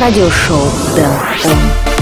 радиошоу Дэн.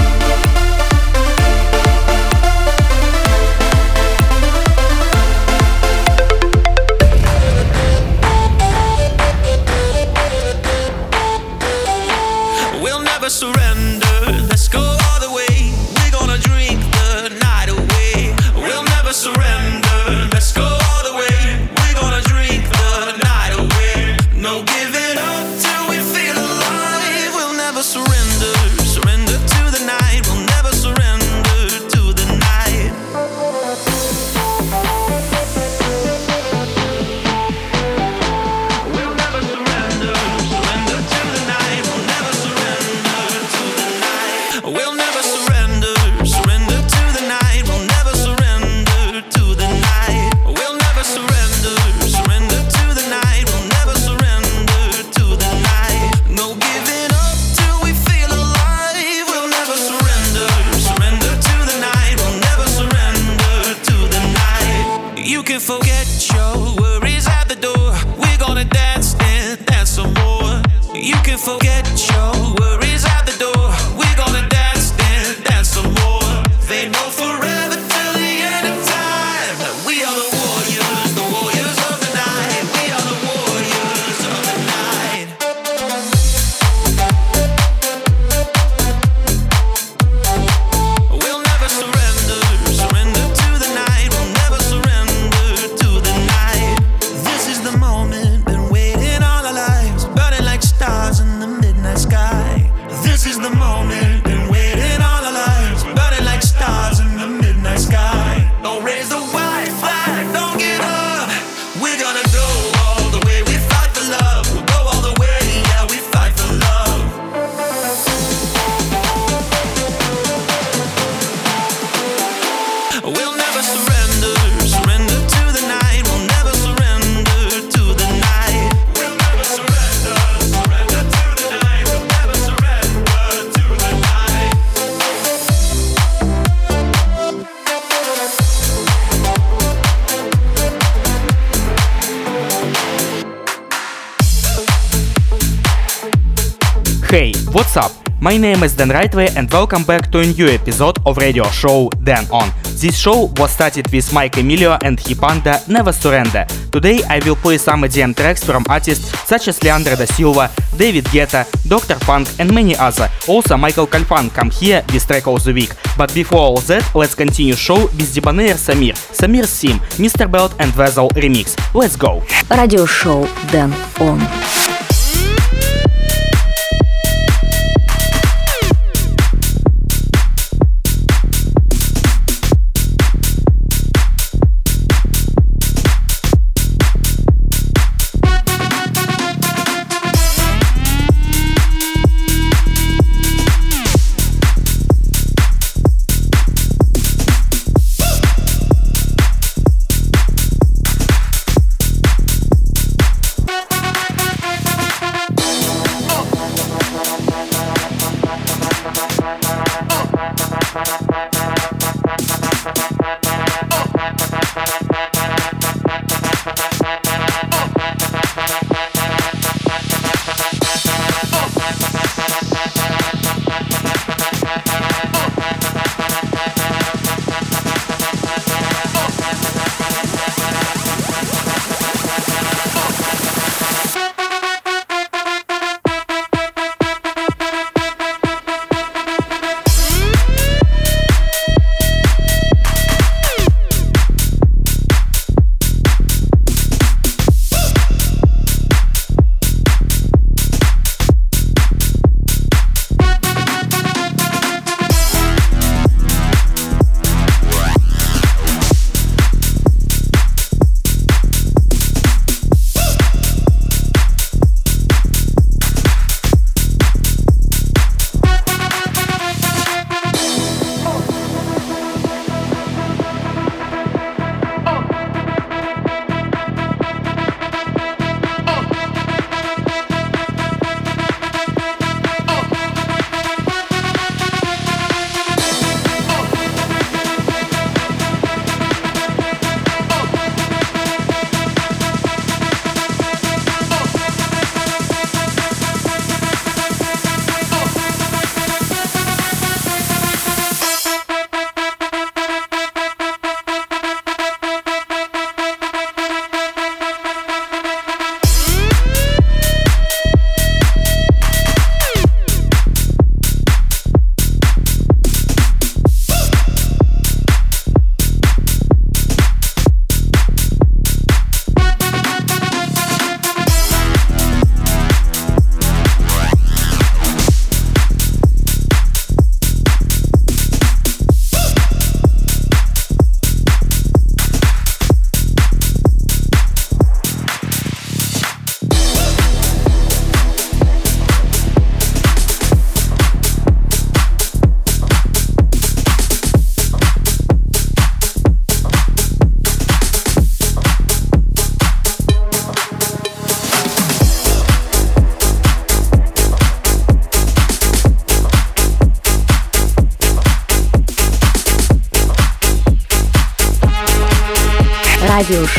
My name is Dan Rightway and welcome back to a new episode of radio show Dan On. This show was started with Mike Emilio and Hipanda Never Surrender. Today I will play some EDM tracks from artists such as Leandro da Silva, David Guetta, Dr. Funk and many other. Also Michael Calfan come here with track of the week. But before all that, let's continue show with Debonair Samir, Samir Sim, Mr. Belt and Wezol remix. Let's go! Radio show Dan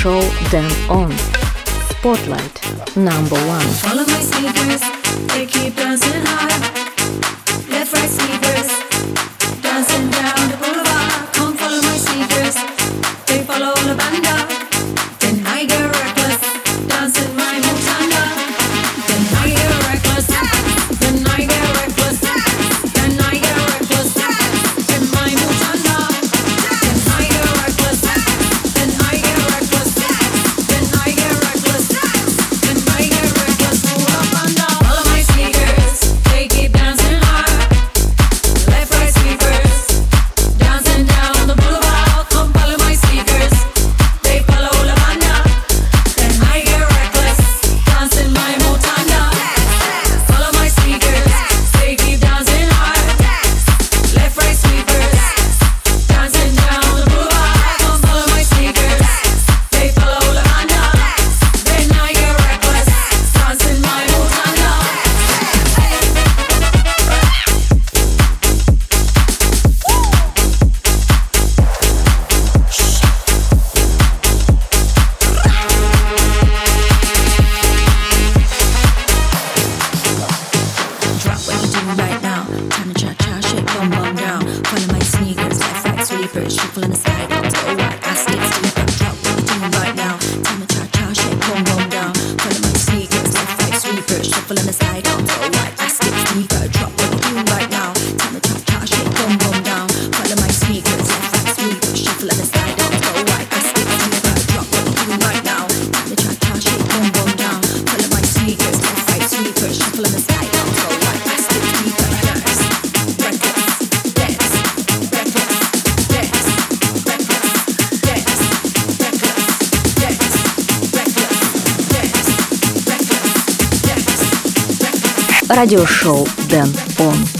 show them on. Spotlight number one. right now. Time to cha cha, shake, bum bum down. Follow my sneakers, like fat sweepers, shuffle in the sky. радиошоу Дэн Он.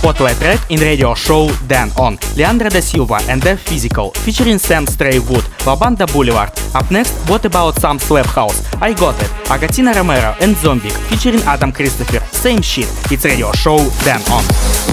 Spotlight track in radio show Dan On, Leandro Da Silva and The Physical, featuring Sam Straywood, Babanda Boulevard. Up next, What About Some Slap House, I Got It, Agatina Romero and Zombie, featuring Adam Christopher, Same Shit. It's radio show Dan On.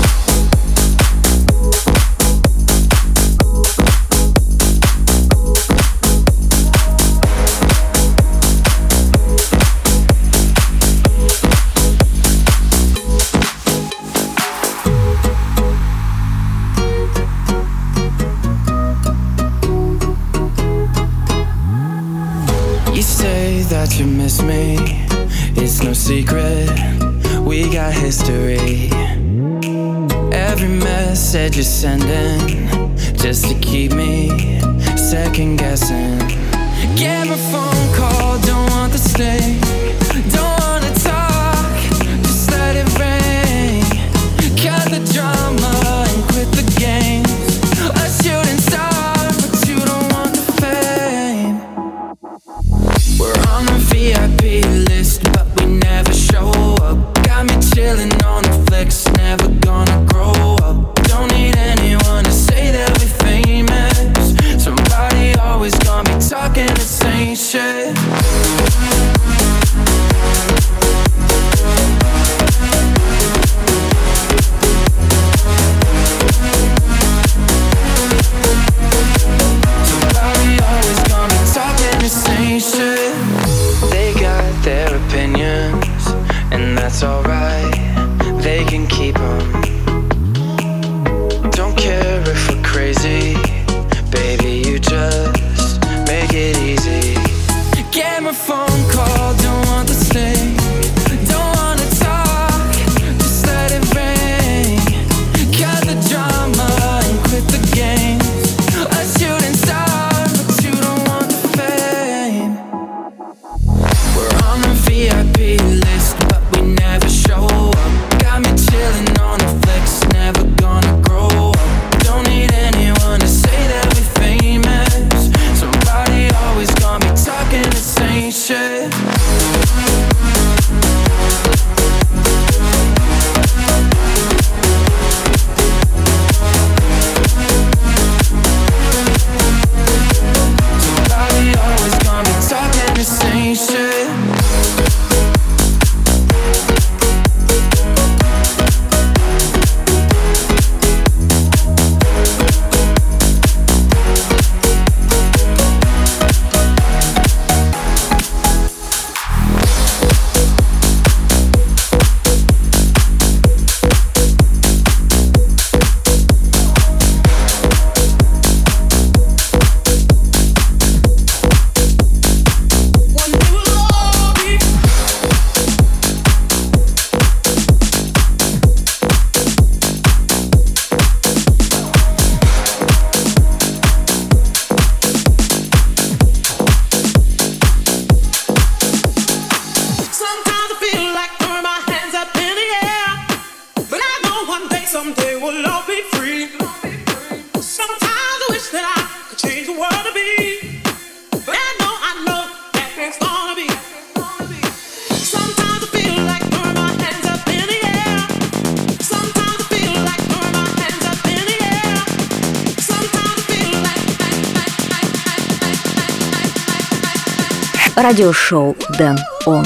Радиошоу Дэн Он.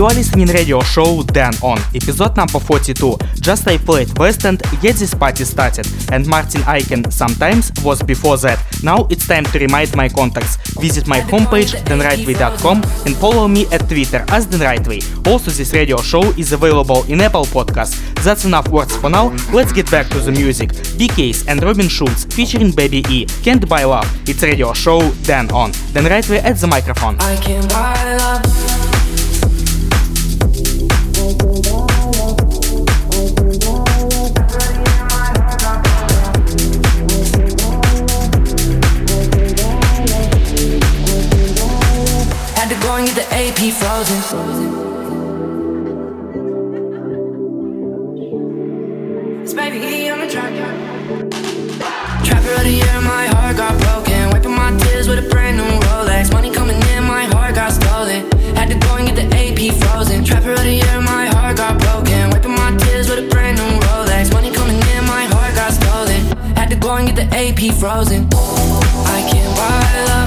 You are listening radio show Dan On, episode number 42. Just I played West End, Get This Party Started, and Martin Aiken sometimes was before that. Now it's time to remind my contacts. Visit my homepage danrightway.com and follow me at Twitter as Dan Rightway. Also, this radio show is available in Apple Podcasts. That's enough words for now. Let's get back to the music. BKs and Robin Schulz featuring Baby E. Can't Buy Love. It's radio show Dan On. Dan Rightway at the microphone. I can buy love. Get frozen. Baby E on the track. Trapper of the year, my heart got broken. Wiping my tears with a brand new Rolex. Money coming in, my heart got stolen. Had to go and get the AP frozen. Trapper of the year, my heart got broken. Wiping my tears with a brand new Rolex. Money coming in, my heart got stolen. Had to go and get the AP frozen. I can't buy love.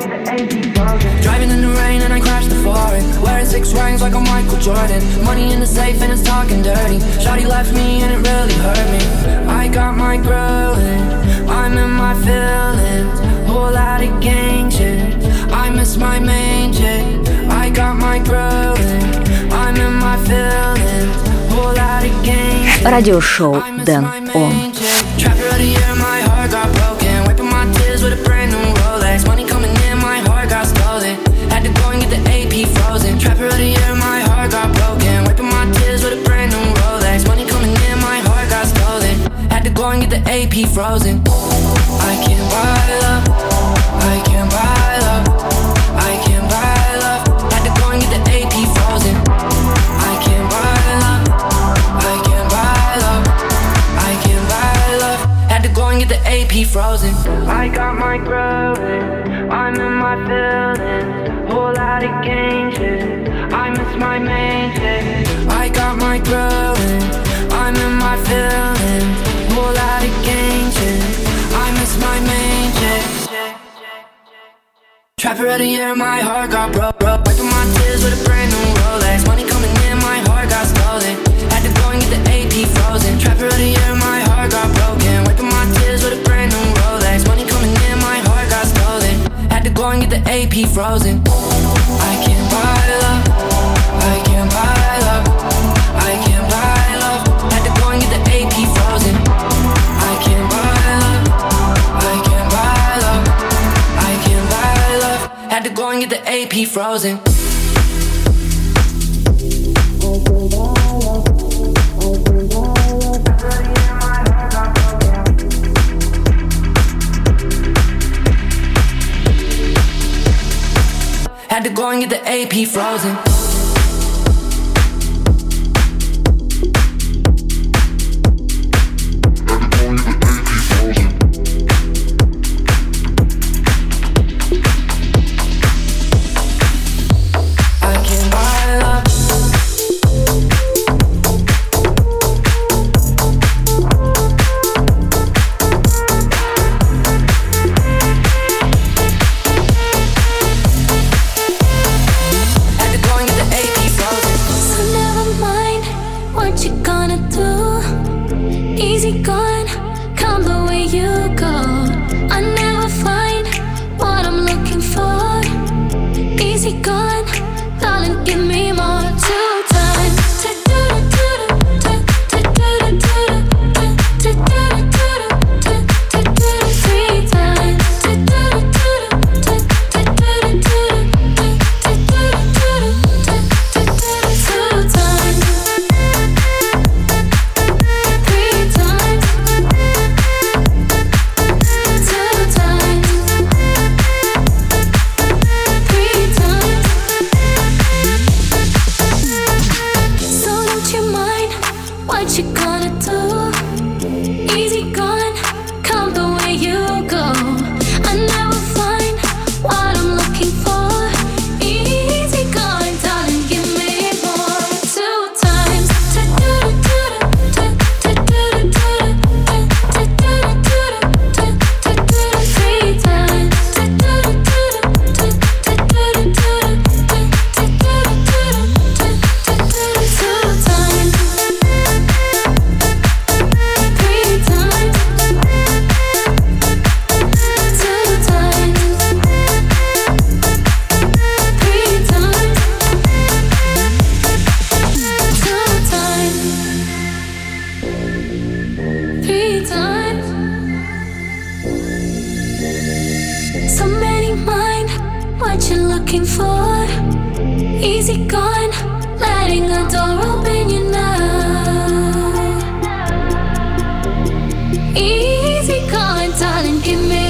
Get the AP frozen. Driving in the rain and I crashed the foreign. Wearing six rings like I'm Michael Jordan. Money in the safe and it's talking dirty. Shawty left me and it really hurt me. I got my growing. I'm in my feelings. Whole lot of gang shit. I miss my main chick. I got my growing. I'm in my feelings Радиошоу I miss Дэн my Он. main chick. Trapper of the year, My growing. I'm in my feelings. Whole lot of shit. I miss my main. I got my growing. I'm in my feelings. Whole lot of shit. I miss my main chick. Trapper of the year, my heart got broke, broke. Wiping my tears with a brand new Rolex. Money coming in, my heart got stolen. Had to go and get the AP frozen. Trapper of the year, AP frozen. I can't buy love. I can't buy love. I can't buy love. Had to go and get the AP frozen. I can't buy love. I can't buy love. I can't buy love. Had to go and get the AP frozen. and get the AP frozen. looking for. Easy gone, letting a door open, you know. Easy gone, darling, give me.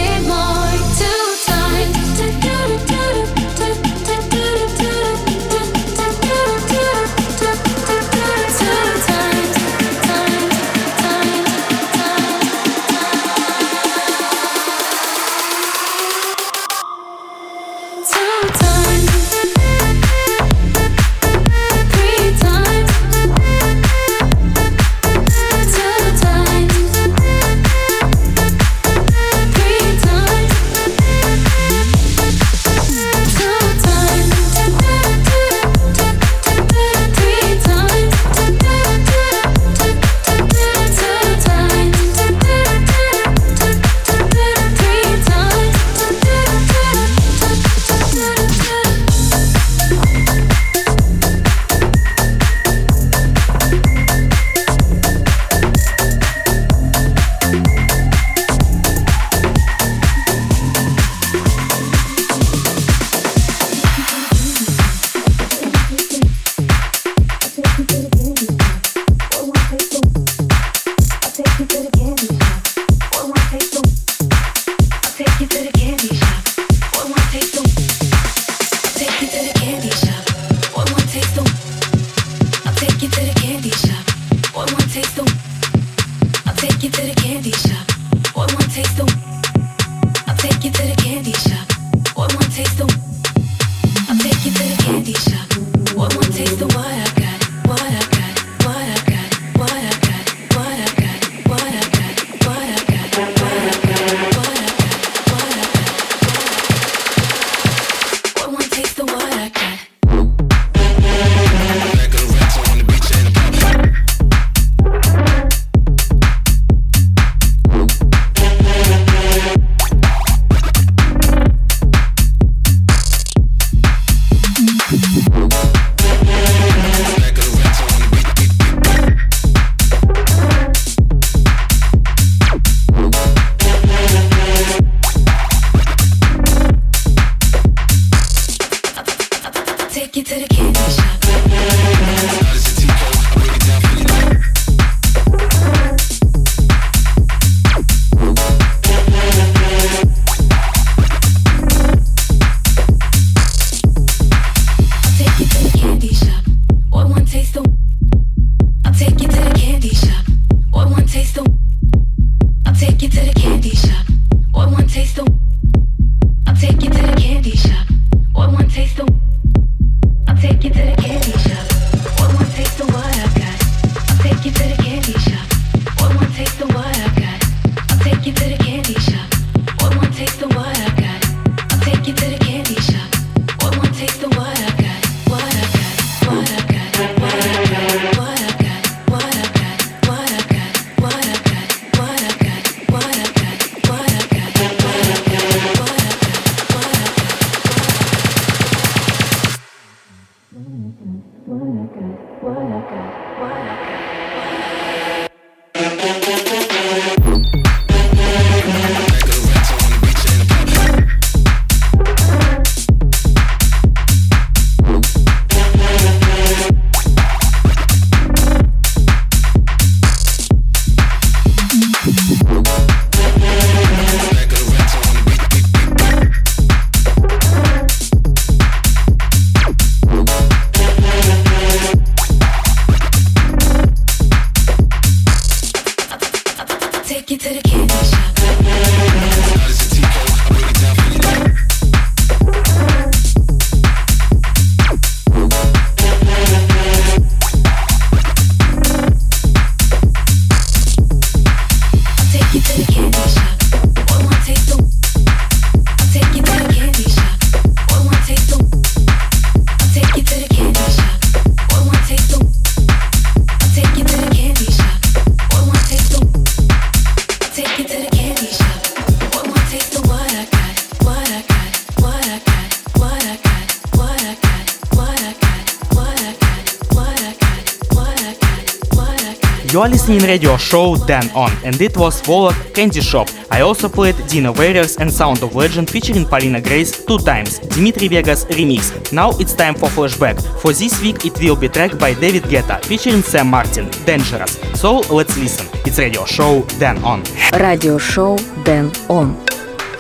show Dan On, and it was followed Candy Shop. I also played Dino Warriors and Sound of Legend featuring Paulina Grace two times, Dimitri Vegas remix. Now it's time for flashback. For this week it will be track by David Guetta featuring Sam Martin, Dangerous. So let's listen. It's radio show Dan On. Radio show Dan On.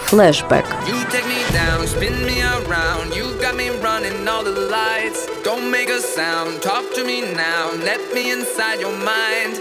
Flashback. You take me down, spin me around, you got me running all the lights. Don't make a sound, talk to me now, let me inside your mind.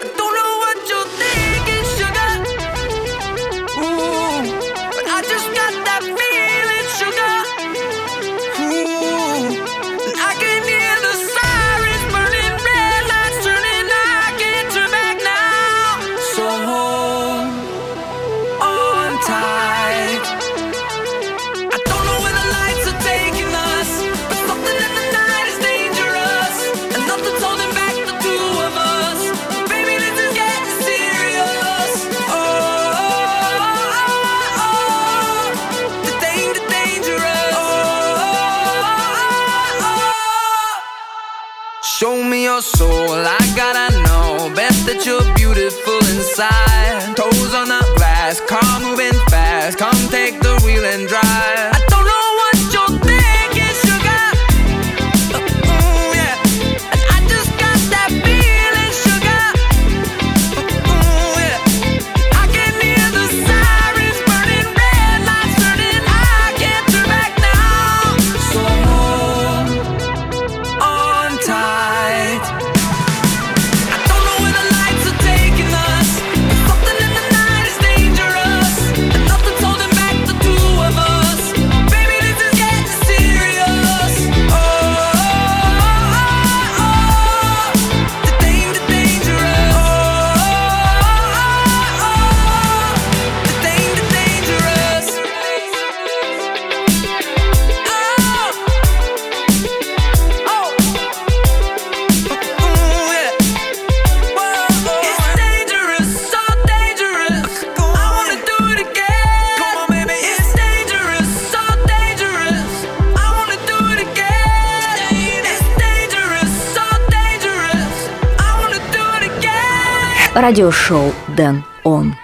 радиошоу «Дэн Он».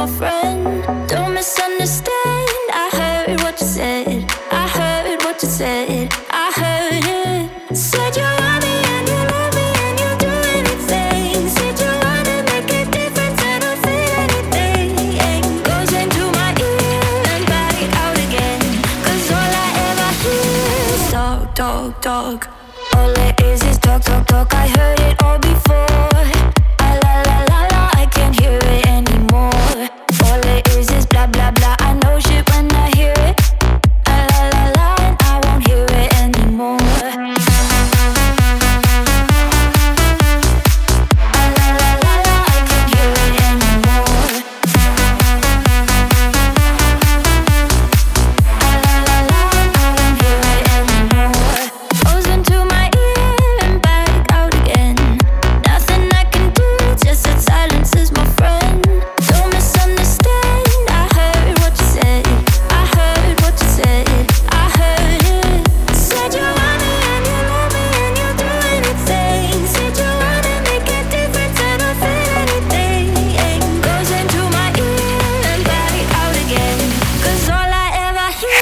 my friend.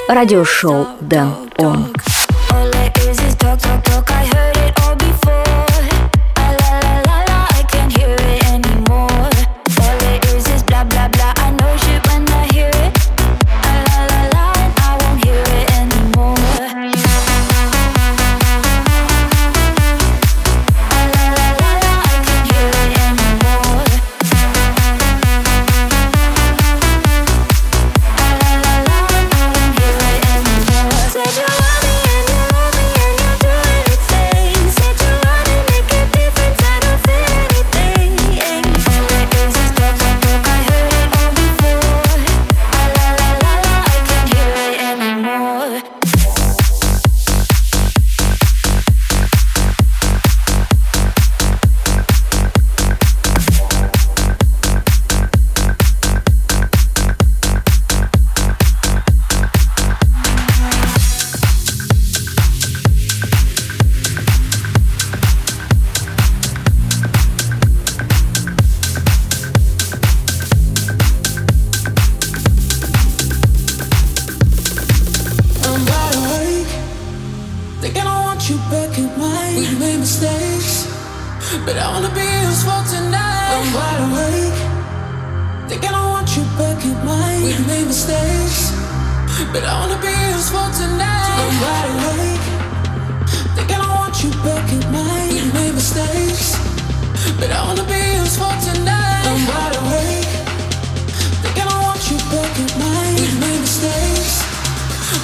радиошоу «Дэн Он».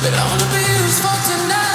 But wanna be for tonight.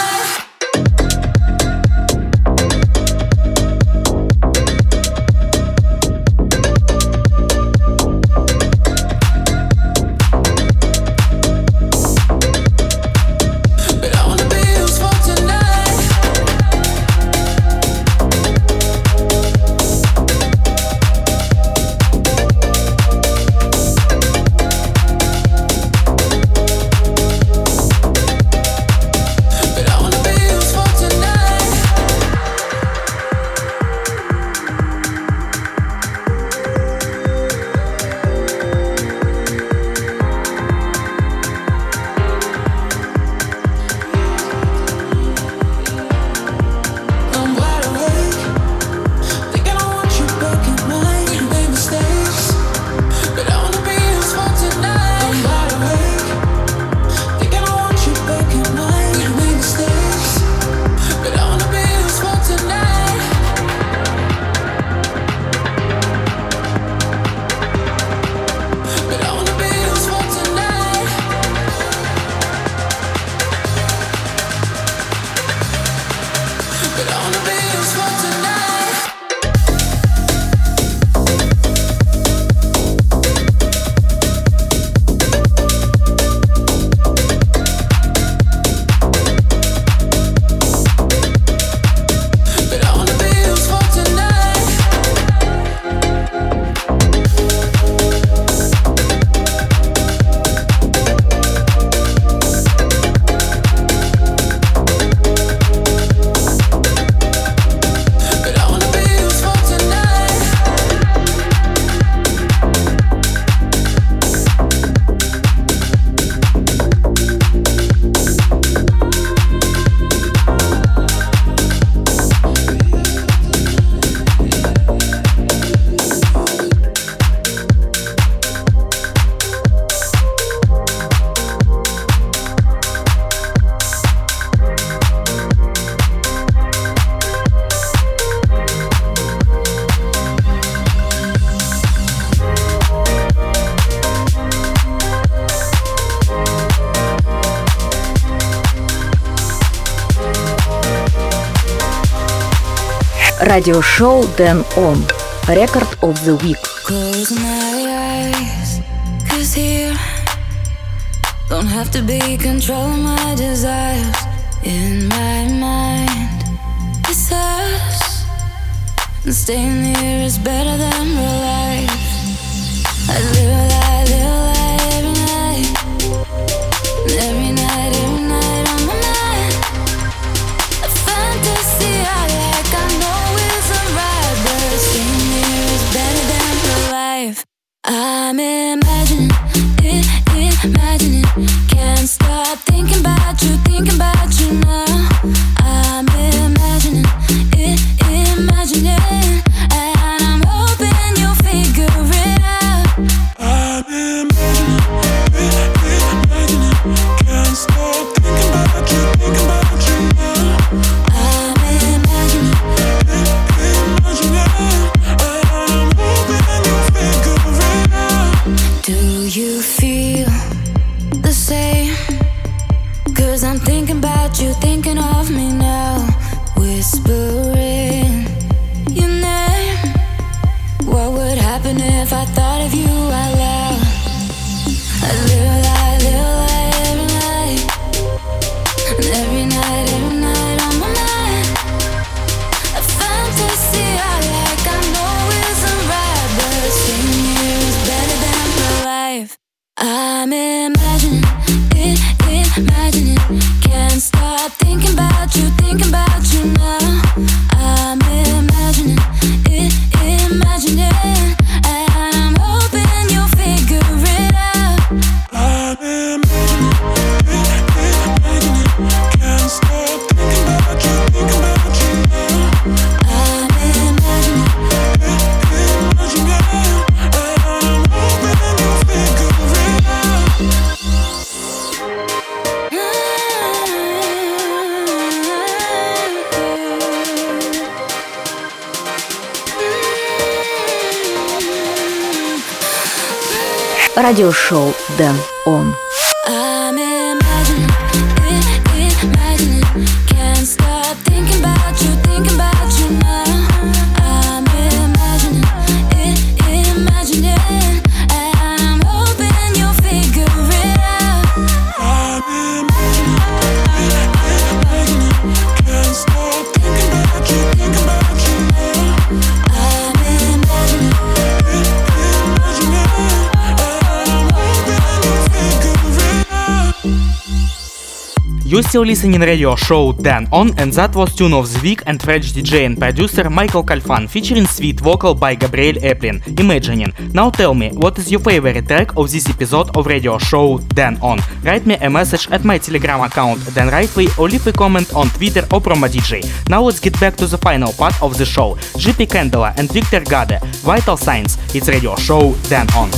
Радиошоу Дэн Он. Record of the Week. Close my eyes, cause here don't have to be controlling my desires in my mind. It's us, and staying here is better than real life. I live a lie, live Cause I'm thinking about you, thinking Радиошоу Дэн You still listening radio show Dan On and that was Tune of the Week and French DJ and producer Michael Calfan featuring sweet vocal by Gabriel Eplin, Imagining. Now tell me, what is your favorite track of this episode of radio show Dan On? Write me a message at my telegram account Dan Rightway or leave a comment on Twitter or Promo DJ. Now let's get back to the final part of the show. GP Candela and Victor Gade, Vital Signs, it's radio show Dan On.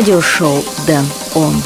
Радиошоу Дэн Он.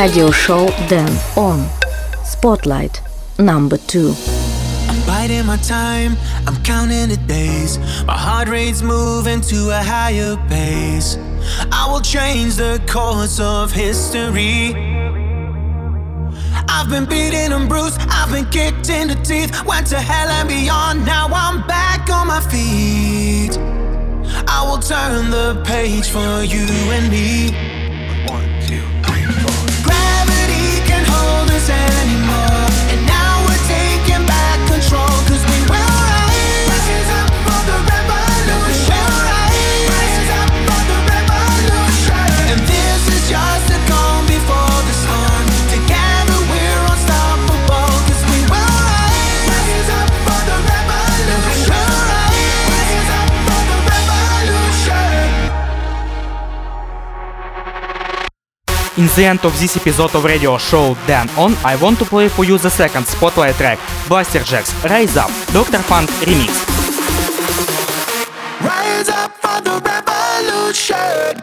Radio show Dan On Spotlight number two. I'm biding my time, I'm counting the days. My heart rate's moving to a higher pace. I will change the course of history. I've been beaten and bruised, I've been kicked in the teeth. Went to hell and beyond, now I'm back on my feet. I will turn the page for you and me. Anymore. And now we're taking back control. Cause In the end of this episode of radio show Dan On, I want to play for you the second spotlight track, Blasterjaxx Rise Up, Dr. Funk remix. Rise up for the revolution.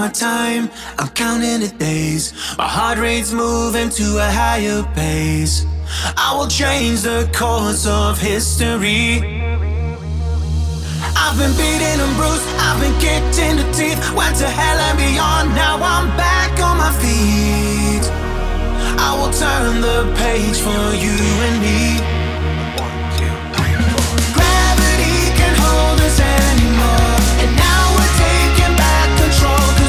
My time, I'm counting the days. My heart rate's moving to a higher pace. I will change the course of history. I've been beaten and bruised, I've been kicked in the teeth. Went to hell and beyond, now I'm back on my feet. I will turn the page for you and me. Gravity can hold us anymore. And now we're taking back control.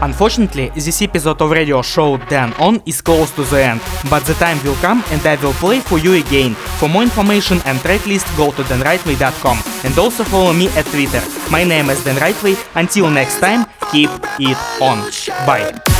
Unfortunately, this episode of radio show Dan On is close to the end, but the time will come and I will play for you again. For more information and tracklist, go to danrightway.com and also follow me at Twitter. My name is Dan Rightway. Until next time, keep it on. Bye.